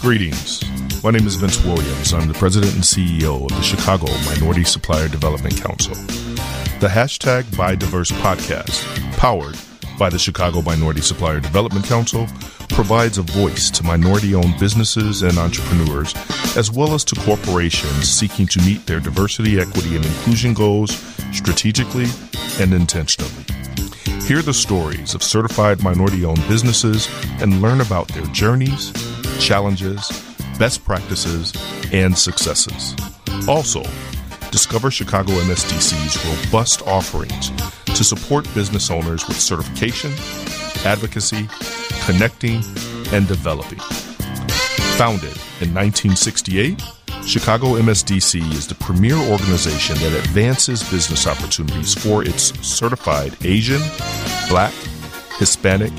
Greetings. My name is Vince Williams. I'm the president and CEO of the Chicago Minority Supplier Development Council. The hashtag BuyDiverse podcast, powered by the Chicago Minority Supplier Development Council, provides a voice to minority owned businesses and entrepreneurs, as well as to corporations seeking to meet their diversity, equity, and inclusion goals strategically and intentionally. Hear the stories of certified minority owned businesses and learn about their journeys, challenges, best practices, and successes. Also, discover Chicago MSDC's robust offerings to support business owners with certification, advocacy, connecting, and developing. Founded in 1968, Chicago MSDC is the premier organization that advances business opportunities for its certified Asian, Black, Hispanic,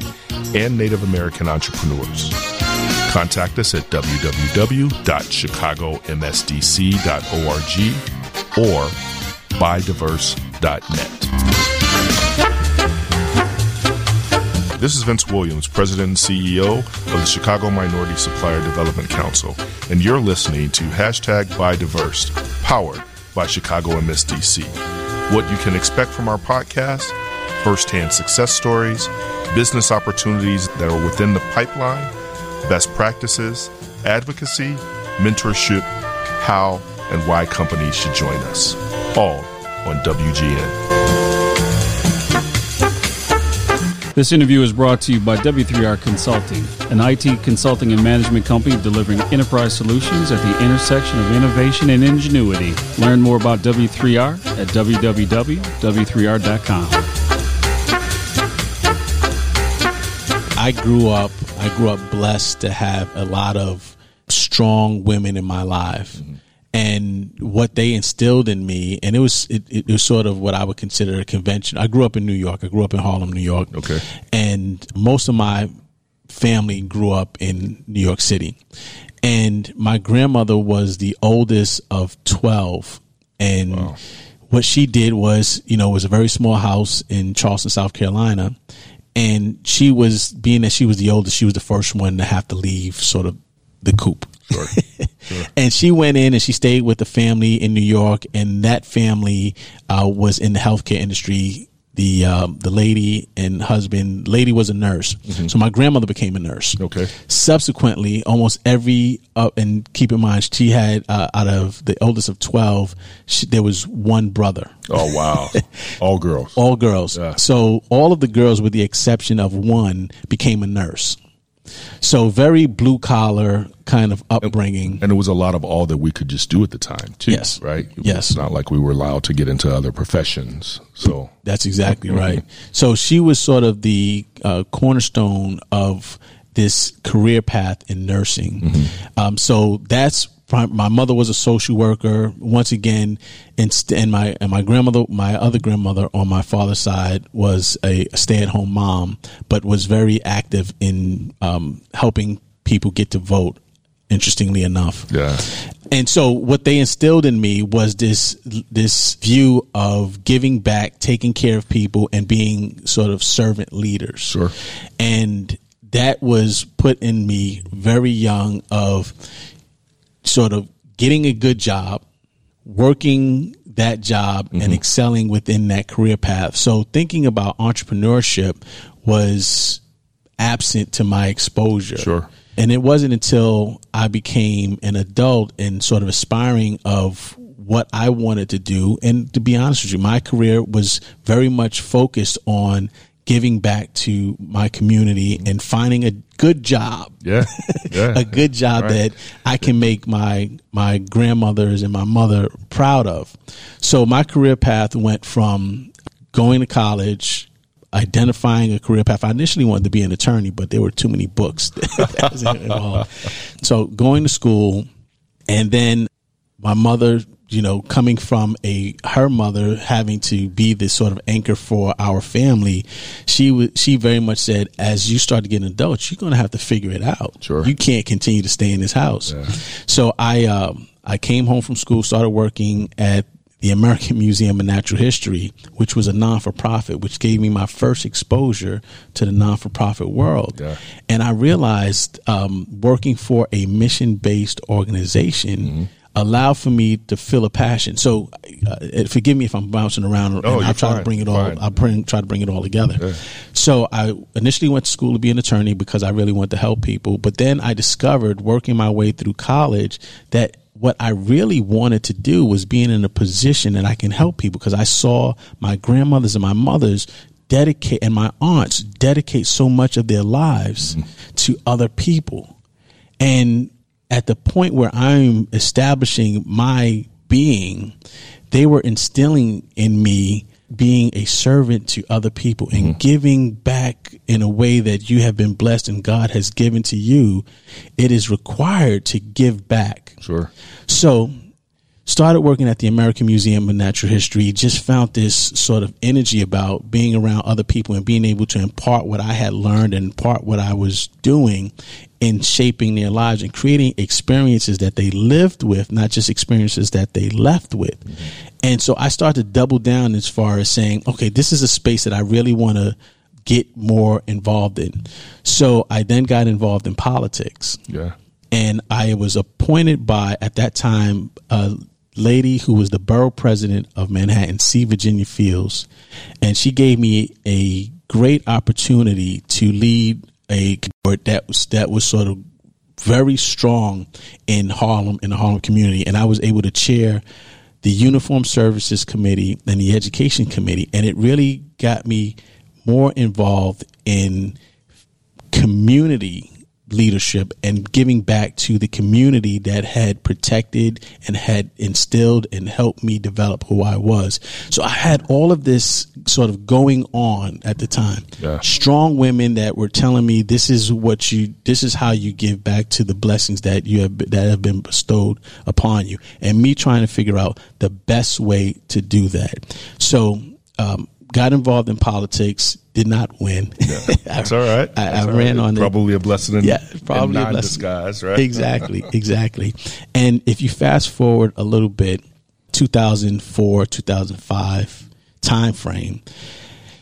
and Native American entrepreneurs. Contact us at www.chicagomsdc.org or buydiverse.net. This is Vince Williams, President and CEO of the Chicago Minority Supplier Development Council, and you're listening to hashtag BuyDiverse, powered by Chicago MSDC. What you can expect from our podcast firsthand success stories, business opportunities that are within the pipeline, best practices, advocacy, mentorship, how and why companies should join us. All on WGN. This interview is brought to you by W3R Consulting, an IT consulting and management company delivering enterprise solutions at the intersection of innovation and ingenuity. Learn more about W3R at www.w3r.com. I grew up I grew up blessed to have a lot of strong women in my life. Mm-hmm. And what they instilled in me, and it was it, it, was sort of what I would consider a convention. I grew up in New York. I grew up in Harlem, New York. Okay. And most of my family grew up in New York City. And my grandmother was the oldest of 12. And wow. what she did was, you know, it was a very small house in Charleston, South Carolina and she was being that she was the oldest, she was the first one to have to leave sort of the coop. Sure. sure. and she went in and she stayed with the family in New York, and that family uh, was in the healthcare industry the um, the lady and husband lady was a nurse. Mm-hmm. so my grandmother became a nurse. Okay. Subsequently almost every uh, and keep in mind she had uh, out of the oldest of 12 she, there was one brother. Oh wow. All girls. All girls. Yeah. so all of the girls with the exception of one became a nurse so very blue collar kind of upbringing. And it was a lot of all that we could just do at the time too. Yes. Right? Yes. It's not like we were allowed to get into other professions. So that's exactly mm-hmm. right. So she was sort of the uh, cornerstone of this career path in nursing. Mm-hmm. Um, so that's my mother was a social worker once again and, and my and my grandmother my other grandmother on my father's side was a stay-at-home mom but was very active in um, helping people get to vote interestingly enough. Yeah. And so what they instilled in me was this this view of giving back taking care of people and being sort of servant leaders. Sure. And that was put in me very young of sort of getting a good job, working that job mm-hmm. and excelling within that career path. So thinking about entrepreneurship was absent to my exposure. Sure. And it wasn't until I became an adult and sort of aspiring of what I wanted to do. And to be honest with you, my career was very much focused on giving back to my community and finding a good job. Yeah. yeah. a good job right. that I can make my my grandmothers and my mother proud of. So my career path went from going to college, identifying a career path. I initially wanted to be an attorney, but there were too many books so going to school and then my mother you know, coming from a her mother having to be this sort of anchor for our family, she would she very much said, as you start to get an adult, you're going to have to figure it out. Sure, you can't continue to stay in this house. Yeah. So I um, I came home from school, started working at the American Museum of Natural History, which was a non for profit, which gave me my first exposure to the non for profit world. Yeah. And I realized um, working for a mission based organization. Mm-hmm. Allowed for me to feel a passion. So, uh, forgive me if I'm bouncing around. and Oh, I'll you're try fine. to bring it all. fine. I'll bring, try to bring it all together. So, I initially went to school to be an attorney because I really wanted to help people. But then I discovered, working my way through college, that what I really wanted to do was being in a position that I can help people because I saw my grandmothers and my mothers dedicate and my aunts dedicate so much of their lives to other people. And at the point where I'm establishing my being, they were instilling in me being a servant to other people and mm-hmm. giving back in a way that you have been blessed and God has given to you. It is required to give back. Sure. So, started working at the American Museum of Natural History, just found this sort of energy about being around other people and being able to impart what I had learned and impart what I was doing in shaping their lives and creating experiences that they lived with, not just experiences that they left with. Mm-hmm. And so I started to double down as far as saying, okay, this is a space that I really want to get more involved in. So I then got involved in politics Yeah. and I was appointed by at that time a lady who was the borough president of Manhattan, C. Virginia Fields, and she gave me a great opportunity to lead a board that was that was sort of very strong in Harlem in the Harlem community, and I was able to chair the Uniform Services Committee and the Education Committee, and it really got me more involved in community leadership and giving back to the community that had protected and had instilled and helped me develop who I was. So I had all of this sort of going on at the time. Yeah. Strong women that were telling me this is what you this is how you give back to the blessings that you have that have been bestowed upon you and me trying to figure out the best way to do that. So um got involved in politics, did not win. That's all right. I, I That's all ran right. on it. Probably a blessing in, Yeah, probably in a blessing. disguise, right? Exactly, exactly. And if you fast forward a little bit, 2004, 2005 time frame,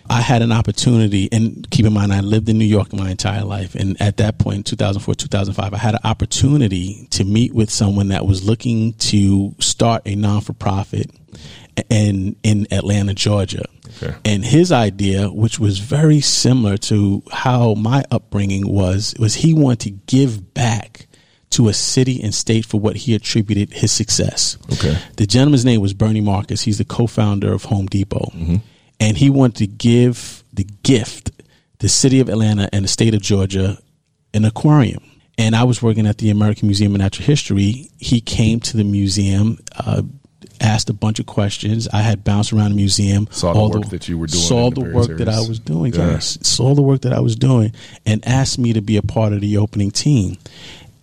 I had an opportunity, and keep in mind, I lived in New York my entire life. And at that point, 2004, 2005, I had an opportunity to meet with someone that was looking to start a non for profit in, in Atlanta, Georgia. Okay. And his idea, which was very similar to how my upbringing was, was he wanted to give back to a city and state for what he attributed his success. Okay. The gentleman's name was Bernie Marcus. He's the co-founder of Home Depot. And he wanted to give the gift, the city of Atlanta and the state of Georgia, an aquarium. And I was working at the American Museum of Natural History. He came to the museum, uh, asked a bunch of questions. I had bounced around the museum. Saw the all work that you were doing Saw the the work that I was doing. Yeah. Saw the work that I was doing, and asked me to be a part of the opening team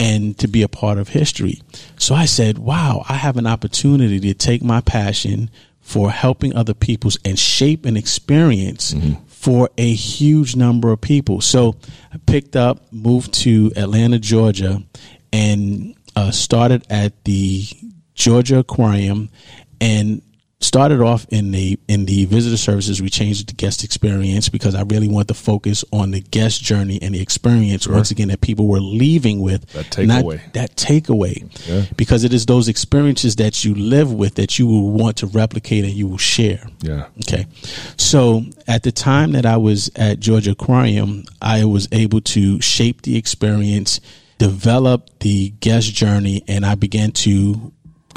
and to be a part of history. So I said, "Wow, I have an opportunity to take my passion for helping other people's and shape an experience." For a huge number of people. So I picked up, moved to Atlanta, Georgia, and uh, started at the Georgia Aquarium and started off in the in the visitor services we changed it to guest experience because I really want to focus on the guest journey and the experience once again that people were leaving with That takeaway. that takeaway Yeah. because it is those experiences that you live with that you will want to replicate and you will share Yeah. Okay. So at the time that I was at Georgia Aquarium, I was able to shape the experience, develop the guest journey, and I began to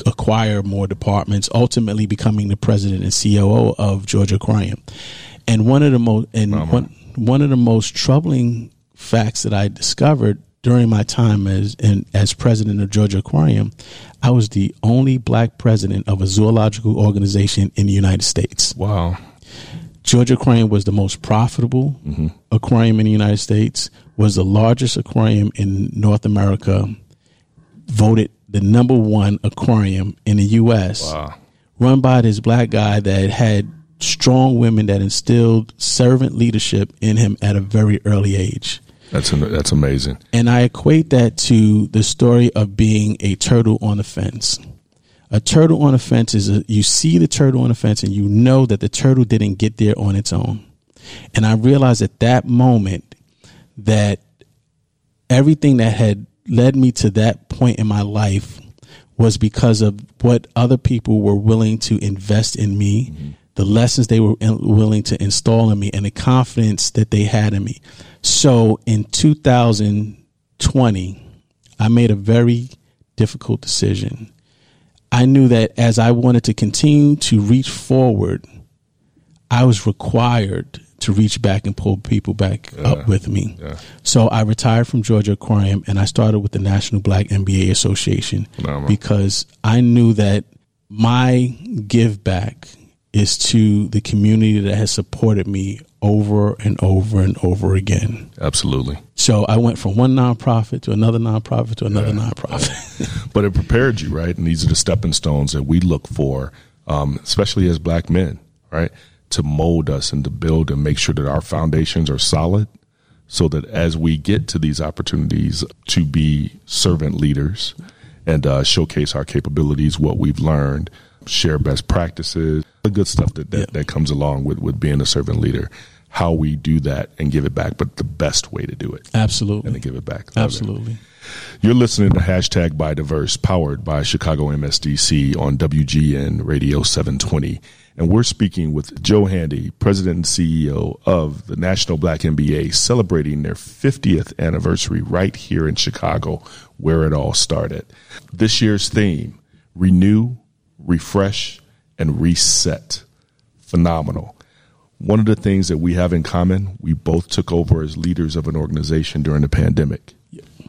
acquire more departments, ultimately becoming the president and COO of Georgia Aquarium. And one of the most and one one of the most troubling facts that I discovered during my time as in, as president of Georgia Aquarium, I was the only black president of a zoological organization in the United States. Wow. Georgia Aquarium was the most profitable mm-hmm. aquarium in the United States, was the largest aquarium in North America, voted the number one aquarium in the U.S. Wow. Run by this black guy that had strong women that instilled servant leadership in him at a very early age. That's that's amazing. And I equate that to the story of being a turtle on the fence. A turtle on a fence is a, you see the turtle on a fence and you know that the turtle didn't get there on its own. And I realized at that moment that everything that had led me to that point in my life was because of what other people were willing to invest in me, mm-hmm. the lessons they were willing to install in me, and the confidence that they had in me. So in 2020, I made a very difficult decision. I knew that as I wanted to continue to reach forward, I was required to reach back and pull people back yeah. up with me. Yeah. So I retired from Georgia Aquarium and I started with the National Black MBA Association because I knew that my give back is to the community that has supported me over and over and over again. Absolutely. So I went from one nonprofit to another nonprofit to another yeah. nonprofit. but it prepared you, right? And these are the stepping stones that we look for, um, especially as black men, right? To mold us and to build and make sure that our foundations are solid so that as we get to these opportunities to be servant leaders and uh, showcase our capabilities, what we've learned, share best practices, the good stuff that, that, that comes along with, with being a servant leader how we do that and give it back, but the best way to do it. Absolutely. And to give it back. Absolutely. You're listening to hashtag BuyDiverse powered by Chicago MSDC on WGN Radio 720. And we're speaking with Joe Handy, President and CEO of the National Black MBA, celebrating their 50th anniversary right here in Chicago, where it all started. This year's theme, renew, refresh, and reset. Phenomenal. One of the things that we have in common, we both took over as leaders of an organization during the pandemic.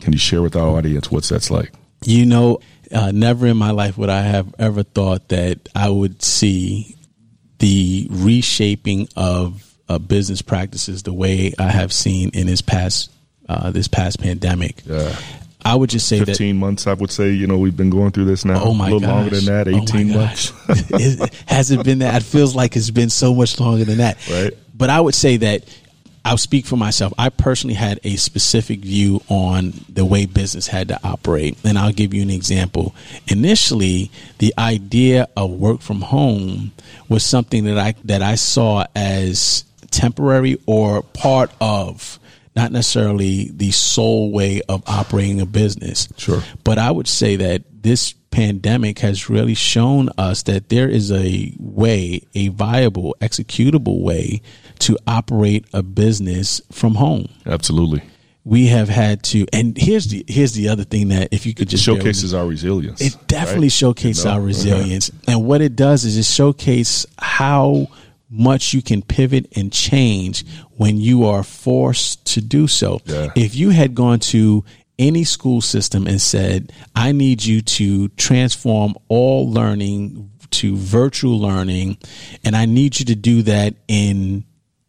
Can you share with our audience what that's like? You know, uh, never in my life would I have ever thought that I would see the reshaping of uh, business practices the way I have seen in this past uh, this past pandemic. Yeah. I would just say 15 that, months, I would say, you know, we've been going through this now. Oh my A little gosh. longer than that, 18 oh months. it, has it been that? It feels like it's been so much longer than that. Right. But I would say that I'll speak for myself. I personally had a specific view on the way business had to operate. And I'll give you an example. Initially, the idea of work from home was something that I, that I saw as temporary or part of not necessarily the sole way of operating a business. Sure. But I would say that this pandemic has really shown us that there is a way, a viable, executable way to operate a business from home. Absolutely. We have had to, and here's the here's the other thing that if you could just showcases our resilience. It definitely right? showcases you know? our mm-hmm. resilience, and what it does is it showcase how much you can pivot and change when you are forced to do so. Yeah. If you had gone to any school system and said, I need you to transform all learning to virtual learning, and I need you to do that in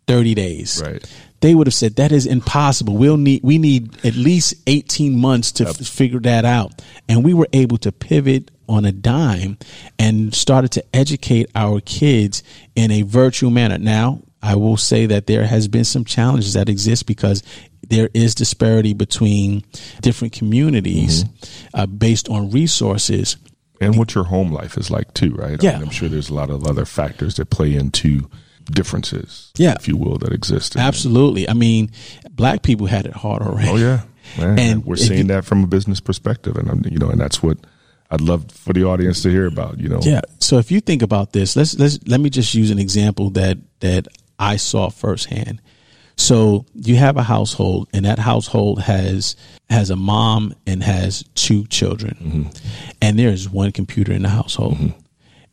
30 days. Right. They would have said that is impossible. We'll need we need at least 18 months to f- figure that out. And we were able to pivot on a dime and started to educate our kids in a virtual manner. Now, I will say that there has been some challenges that exist because there is disparity between different communities mm-hmm. uh, based on resources and what your home life is like too, right? Yeah, I am sure there's a lot of other factors that play into differences, yeah, if you will, that exist. Absolutely. I mean, black people had it hard already. Oh yeah, Man, and we're seeing you, that from a business perspective, and you know, and that's what I'd love for the audience to hear about. You know, yeah. So if you think about this, let's let's let me just use an example that that I saw firsthand. So you have a household, and that household has has a mom and has two children, mm-hmm. and there is one computer in the household. Mm-hmm.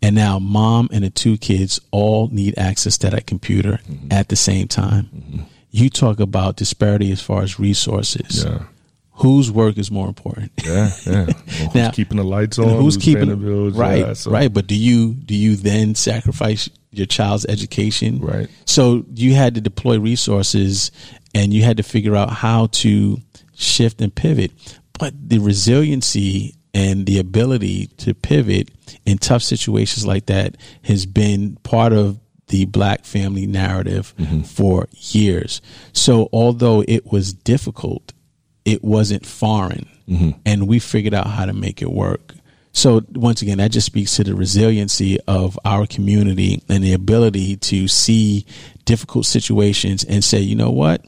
And now, mom and the two kids all need access to that computer mm-hmm. at the same time. Mm-hmm. You talk about disparity as far as resources. Yeah whose work is more important. Yeah, yeah. Well, now, keeping the lights on? Who's, who's keeping the bills? Right, yeah, so. right. But do you do you then sacrifice your child's education? Right. So you had to deploy resources, and you had to figure out how to shift and pivot. But the resiliency and the ability to pivot in tough situations like that has been part of the black family narrative mm-hmm. for years. So although it was difficult it wasn't foreign, mm-hmm. and we figured out how to make it work. So once again, that just speaks to the resiliency of our community and the ability to see difficult situations and say, you know what?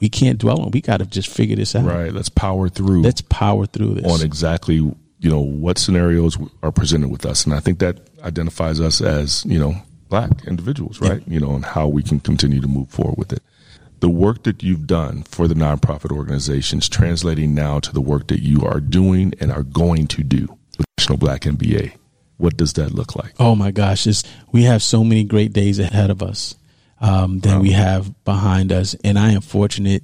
We can't dwell on. We got to just figure this out. Right. Let's power through. Let's power through this on exactly you know what scenarios are presented with us, and I think that identifies us as you know black individuals, right? Yeah. You know, and how we can continue to move forward with it. The work that you've done for the nonprofit organizations, translating now to the work that you are doing and are going to do with National Black MBA. What does that look like? Oh my gosh, it's, we have so many great days ahead of us um, than wow. we have behind us, and I am fortunate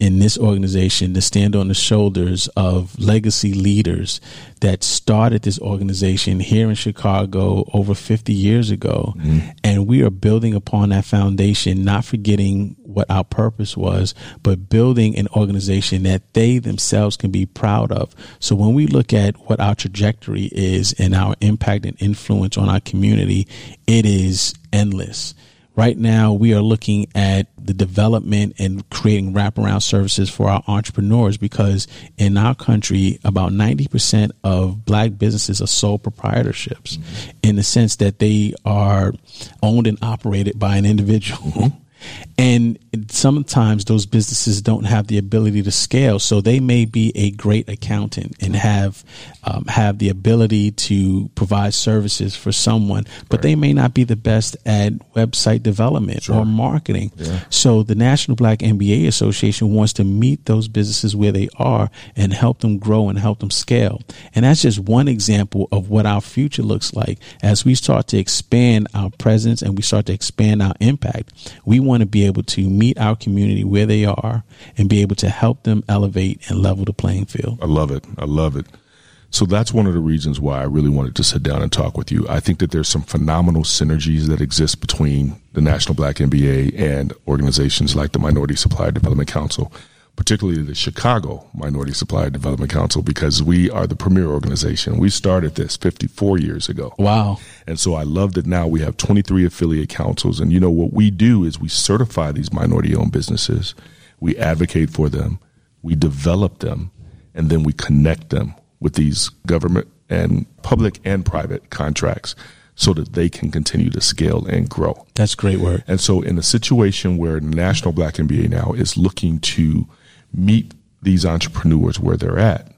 in this organization to stand on the shoulders of legacy leaders that started this organization here in Chicago over 50 years ago. Mm-hmm. And we are building upon that foundation, not forgetting what our purpose was, but building an organization that they themselves can be proud of. So when we look at what our trajectory is and our impact and influence on our community, it is endless. Right now, we are looking at the development and creating wraparound services for our entrepreneurs because in our country, about 90% of black businesses are sole proprietorships mm-hmm. in the sense that they are owned and operated by an individual. Mm-hmm. And sometimes those businesses don't have the ability to scale, so they may be a great accountant and have um, have the ability to provide services for someone, but right. they may not be the best at website development sure. or marketing. Yeah. So the National Black MBA Association wants to meet those businesses where they are and help them grow and help them scale. And that's just one example of what our future looks like as we start to expand our presence and we start to expand our impact. We want to be able to meet our community where they are and be able to help them elevate and level the playing field. I love it. I love it. So that's one of the reasons why I really wanted to sit down and talk with you. I think that there's some phenomenal synergies that exist between the National Black MBA and organizations like the Minority Supplier Development Council particularly the Chicago Minority Supplier Development Council, because we are the premier organization. We started this 54 years ago. Wow. And so I love that now we have 23 affiliate councils. And you know, what we do is we certify these minority owned businesses, we advocate for them, we develop them, and then we connect them with these government and public and private contracts so that they can continue to scale and grow. That's great work. And so in a situation where National Black MBA now is looking to meet these entrepreneurs where they're at.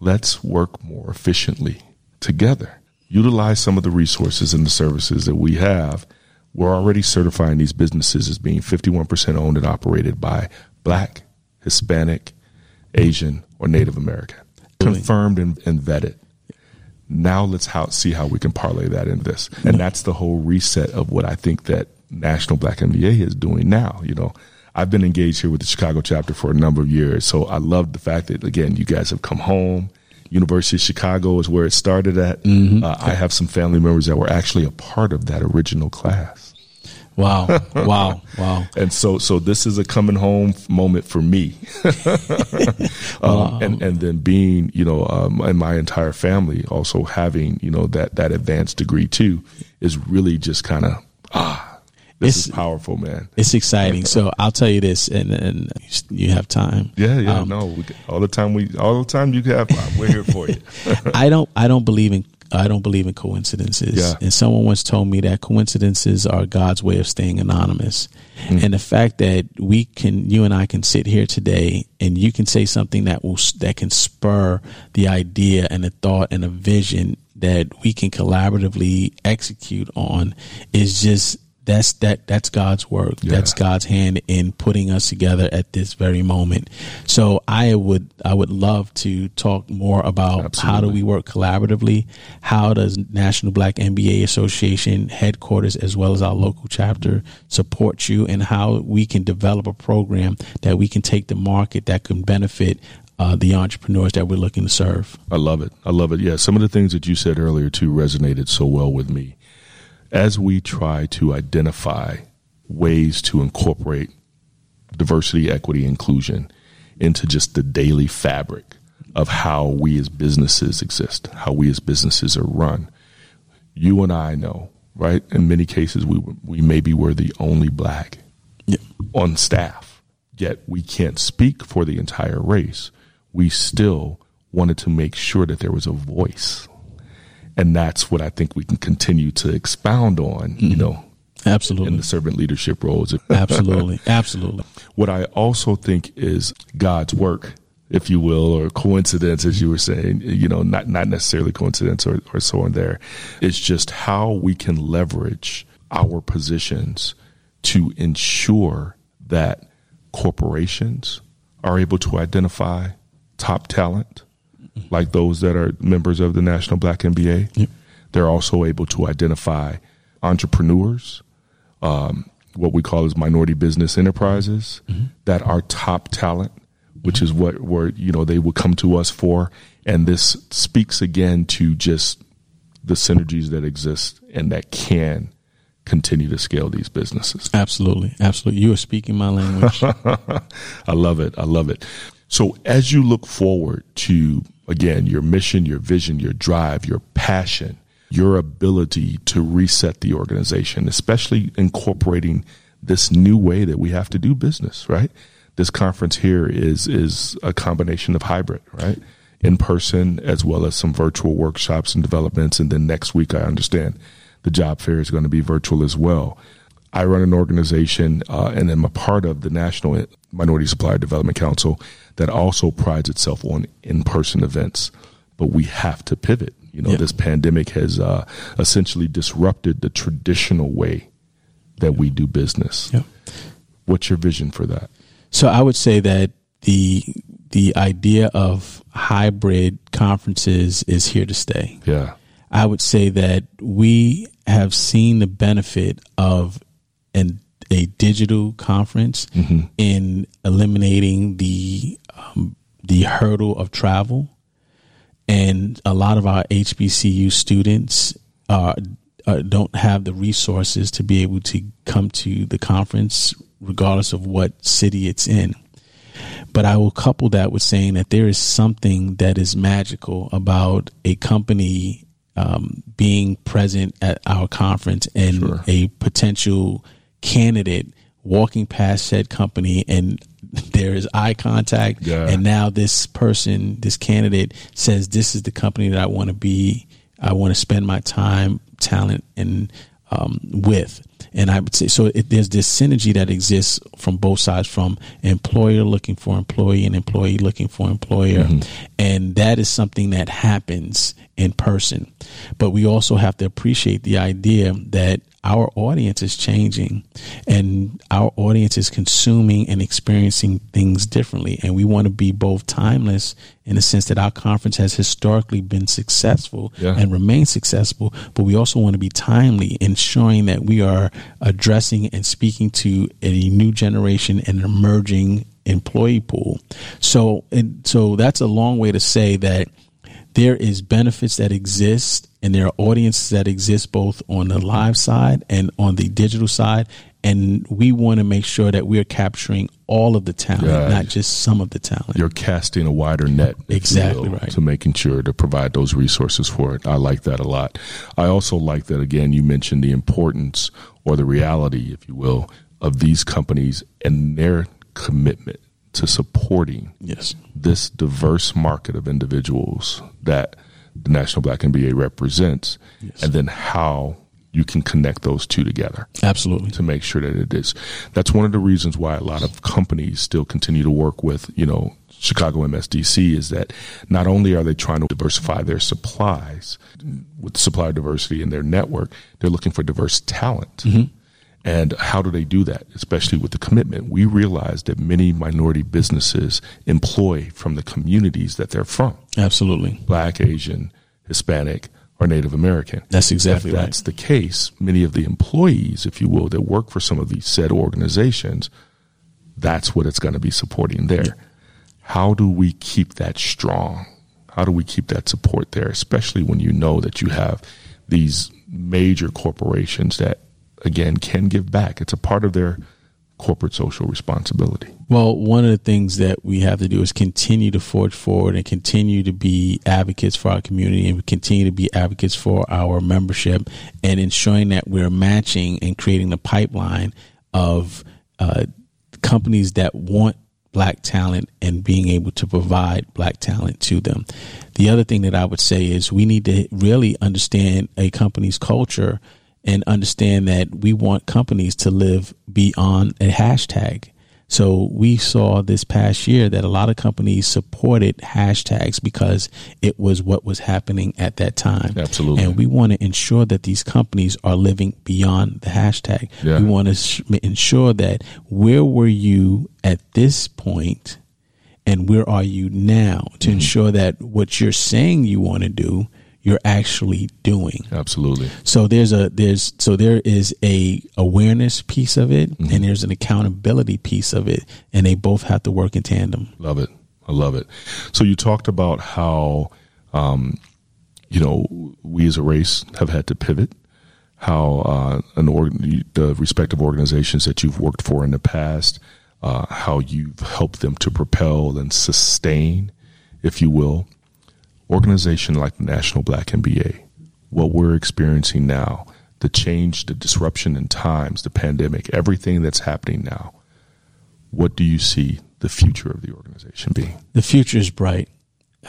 Let's work more efficiently together. Utilize some of the resources and the services that we have. We're already certifying these businesses as being 51% owned and operated by Black, Hispanic, Asian, or Native American. Confirmed and, and vetted. Now let's how, see how we can parlay that into this. And that's the whole reset of what I think that National Black MBA is doing now. You know, I've been engaged here with the Chicago chapter for a number of years. So I love the fact that, again, you guys have come home. University of Chicago is where it started at. Mm-hmm. Uh, I have some family members that were actually a part of that original class. Wow! Wow! Wow! and so, so this is a coming home moment for me, um, wow. and and then being, you know, um, and my entire family also having, you know, that that advanced degree too, is really just kind of ah this it's, is powerful, man. It's exciting. so I'll tell you this, and, and you have time. Yeah, yeah. Um, no, we, all the time we, all the time you have, we're here for you. I don't, I don't believe in, I don't believe in coincidences. Yeah. And someone once told me that coincidences are God's way of staying anonymous. Mm. And the fact that we can, you and I can sit here today, and you can say something that will that can spur the idea and the thought and a vision that we can collaboratively execute on is just that's that that's God's work. Yeah. That's God's hand in putting us together at this very moment. So I would I would love to talk more about Absolutely. how do we work collaboratively? How does National Black MBA Association headquarters as well as our local chapter support you and how we can develop a program that we can take to market that can benefit uh, the entrepreneurs that we're looking to serve. I love it. I love it. Yeah, some of the things that you said earlier too resonated so well with me as we try to identify ways to incorporate diversity, equity, inclusion into just the daily fabric of how we as businesses exist, how we as businesses are run. You and I know, right? In many cases, we we maybe were the only black yeah. on staff, yet we can't speak for the entire race. We still wanted to make sure that there was a voice And that's what I think we can continue to expound on, mm-hmm. you know, Absolutely. In the servant leadership roles. Absolutely. Absolutely. What I also think is God's work, if you will, or coincidence, as you were saying, you know, not, not necessarily coincidence or, or so on there, is just how we can leverage our positions to ensure that corporations are able to identify top talent, like those that are members of the National Black MBA. Yep. They're also able to identify entrepreneurs, um, what we call as minority business enterprises mm-hmm. that are top talent, which mm-hmm. is what where you know they would come to us for. And this speaks again to just the synergies that exist and that can continue to scale these businesses. Absolutely. Absolutely. You are speaking my language. I love it. I love it. So as you look forward to, again, your mission, your vision, your drive, your passion, your ability to reset the organization, especially incorporating this new way that we have to do business, right? This conference here is, is a combination of hybrid, right? In person as well as some virtual workshops and developments. And then next week, I understand the job fair is going to be virtual as well. I run an organization uh, and am a part of the National Minority Supplier Development Council that also prides itself on in-person events. But we have to pivot. You know, this pandemic has uh, essentially disrupted the traditional way that we do business. Yeah. What's your vision for that? So I would say that the the idea of hybrid conferences is here to stay. Yeah. I would say that we have seen the benefit of an a digital conference mm-hmm. in eliminating the um, the hurdle of travel, and a lot of our HBCU students uh, uh, don't have the resources to be able to come to the conference, regardless of what city it's in. But I will couple that with saying that there is something that is magical about a company um, being present at our conference and sure. a potential candidate walking past said company and there is eye contact yeah. and now this person this candidate says this is the company that i want to be i want to spend my time talent and um, with and I would say so. It, there's this synergy that exists from both sides, from employer looking for employee and employee looking for employer, mm-hmm. and that is something that happens in person. But we also have to appreciate the idea that our audience is changing and our audience is consuming and experiencing things differently. And we want to be both timeless in the sense that our conference has historically been successful yeah. and remain successful, but we also want to be timely, ensuring that we are addressing and speaking to a new generation and emerging employee pool. So, and so that's a long way to say that there is benefits that exist and there are audiences that exist both on the live side and on the digital side and we want to make sure that we're capturing all of the talent not just some of the talent. You're casting a wider net exactly will, right. to making sure to provide those resources for it. I like that a lot. I also like that again you mentioned the importance or the reality if you will of these companies and their commitment to supporting yes. this diverse market of individuals that the National Black MBA represents, yes. and then how you can connect those two together. Absolutely. To make sure that it is. That's one of the reasons why a lot of companies still continue to work with, you know, Chicago MSDC is that not only are they trying to diversify their supplies with supplier diversity in their network, they're looking for diverse talent. Mm-hmm and how do they do that, especially with the commitment? We realize that many minority businesses employ from the communities that they're from. Absolutely. Black, Asian, Hispanic, or Native American. That's exactly if right. that's the case, many of the employees, if you will, that work for some of these said organizations, that's what it's going to be supporting there. How do we keep that strong? How do we keep that support there, especially when you know that you have these major corporations that again can give back. It's a part of their corporate social responsibility. Well, one of the things that we have to do is continue to forge forward and continue to be advocates for our community and continue to be advocates for our membership and ensuring that we're matching and creating the pipeline of uh, companies that want black talent and being able to provide black talent to them. The other thing that I would say is we need to really understand a company's culture and understand that we want companies to live beyond a hashtag. So we saw this past year that a lot of companies supported hashtags because it was what was happening at that time. Absolutely. And we want to ensure that these companies are living beyond the hashtag. Yeah. We want to sh- ensure that where were you at this point and where are you now to mm-hmm. ensure that what you're saying you want to do you're actually doing. Absolutely. So there's a there's so there is a awareness piece of it and there's an accountability piece of it and they both have to work in tandem. Love it. I love it. So you talked about how, um, you know, we as a race have had to pivot. How uh, an org- the respective organizations that you've worked for in the past, uh, how you've helped them to propel and sustain, if you will, organization like the National Black MBA. What we're experiencing now, the change, the disruption in times, the pandemic, everything that's happening now. What do you see the future of the organization being? The future is bright.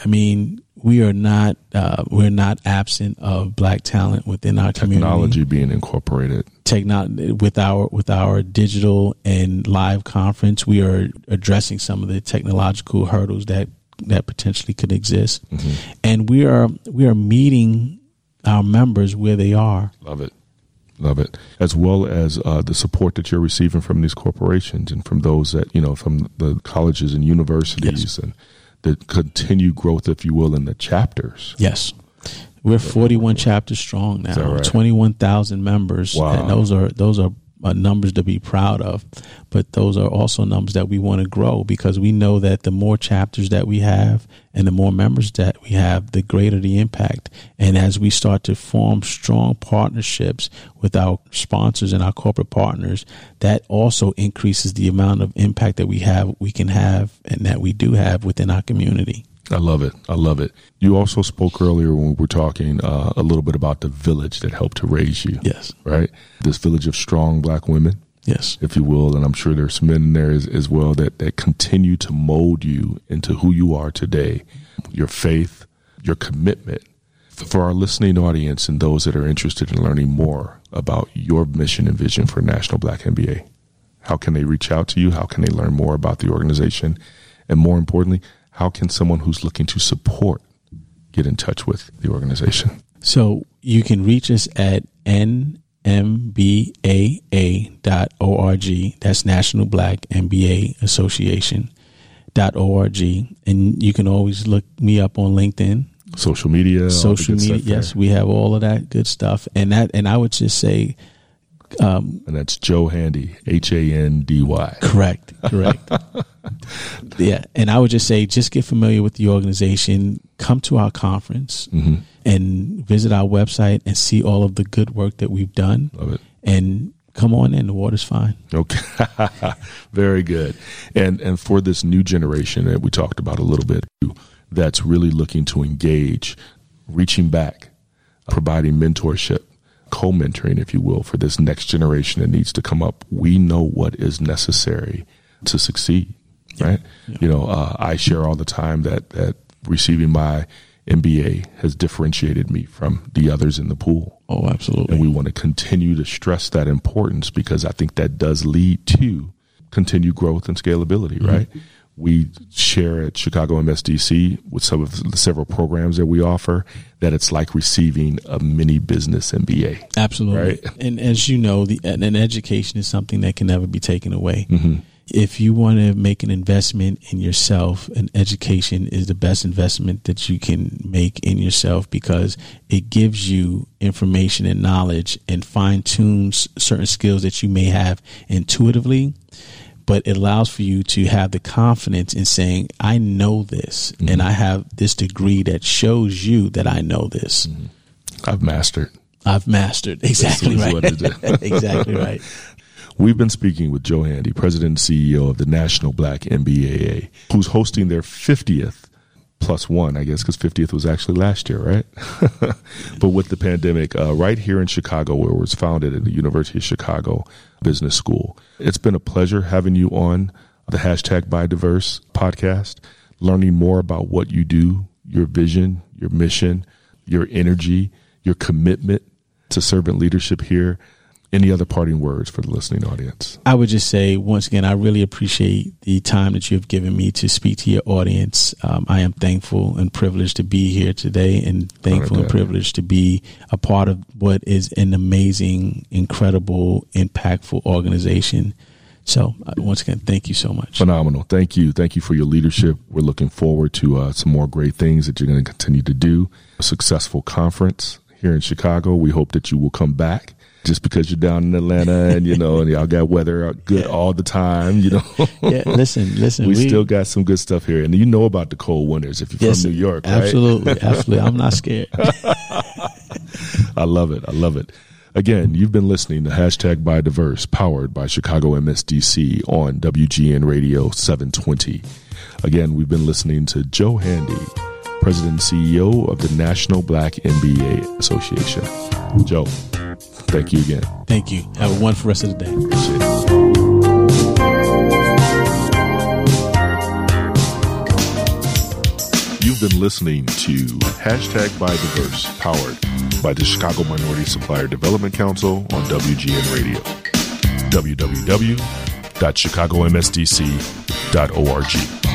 I mean, we are not uh, we're not absent of black talent within our community. Technology being incorporated. Technology with our with our digital and live conference, we are addressing some of the technological hurdles that that potentially could exist, and we are we are meeting our members where they are. Love it. Love it. As well as uh, the support that you're receiving from these corporations and from those that, you know, from the colleges and universities Yes. and the continued growth, if you will, in the chapters. Yes. We're 41 chapters strong now, right? 21,000 members. Wow. And those are, those are uh, numbers to be proud of. But those are also numbers that we want to grow because we know that the more chapters that we have and the more members that we have, the greater the impact. And as we start to form strong partnerships with our sponsors and our corporate partners, that also increases the amount of impact that we have, we can have, and that we do have within our community. I love it. I love it. You also spoke earlier when we were talking uh, a little bit about the village that helped to raise you. Yes. Right? This village of strong black women. Yes. if you will, and I'm sure there's men in there as, as well that, that continue to mold you into who you are today, your faith, your commitment. For our listening audience and those that are interested in learning more about your mission and vision for National Black MBA, how can they reach out to you? How can they learn more about the organization? And more importantly, how can someone who's looking to support get in touch with the organization? So you can reach us at nmbaa.org. That's National Black MBA Association. Dot org, and you can always look me up on LinkedIn, Social media, social media. Yes, we have all of that good stuff, and that, and I would just say, um, And that's Joe Handy, H A N D Y. correct, correct. yeah, and I would just say, just get familiar with the organization. Come to our conference Mm-hmm. and visit our website and see all of the good work that we've done. Love it. and come on in. The water's fine. Okay, very good. And and for this new generation that we talked about a little bit, that's really looking to engage, reaching back, providing mentorship, co-mentoring, if you will, for this next generation that needs to come up. We know what is necessary to succeed, right? You know, uh, I share all the time that that receiving my MBA has differentiated me from the others in the pool. Oh, absolutely. And we want to continue to stress that importance because I think that does lead to continued growth and scalability, right? We share at Chicago MSDC with some of the several programs that we offer that it's like receiving a mini business MBA. Absolutely. Right. And as you know, the and education is something that can never be taken away. Mm-hmm. If you want to make an investment in yourself, an education is the best investment that you can make in yourself because it gives you information and knowledge and fine tunes certain skills that you may have intuitively. But it allows for you to have the confidence in saying, I know this and I have this degree that shows you that I know this. I've mastered. I've mastered. Exactly right. what it is. exactly right. We've been speaking with Joe Handy, President and CEO of the National Black MBAA, who's hosting their 50th plus one, I guess, because 50th was actually last year, right? but with the pandemic, uh, right here in Chicago, where it was founded at the University of Chicago Business School. It's been a pleasure having you on the hashtag BuyDiverse podcast, learning more about what you do, your vision, your mission, your energy, your commitment to servant leadership here. Any other parting words for the listening audience? I would just say, once again, I really appreciate the time that you have given me to speak to your audience. Um, I am thankful and privileged to be here today and thankful and privileged to be a part of what is an amazing, incredible, impactful organization. So, uh, once again, thank you so much. Phenomenal. Thank you. Thank you for your leadership. We're looking forward to uh, some more great things that you're going to continue to do. A successful conference here in Chicago. We hope that you will come back just because you're down in Atlanta and you know and y'all got weather good yeah. all the time, you know. yeah, listen, listen. We, we, still got some good stuff here, and you know about the cold winters if you're yes, from New York. Right? Absolutely, absolutely. I'm not scared. I love it. I love it. Again, you've been listening to hashtag BuyDiverse, powered by Chicago MSDC on WGN Radio 720. Again, we've been listening to Joe Handy, President and CEO of the National Black MBA Association. Joe. Thank you again. Thank you. Have a wonderful rest of the day. Appreciate it. You've been listening to Hashtag BuyDiverse, powered by the Chicago Minority Supplier Development Council on WGN Radio. www.chicagomsdc.org.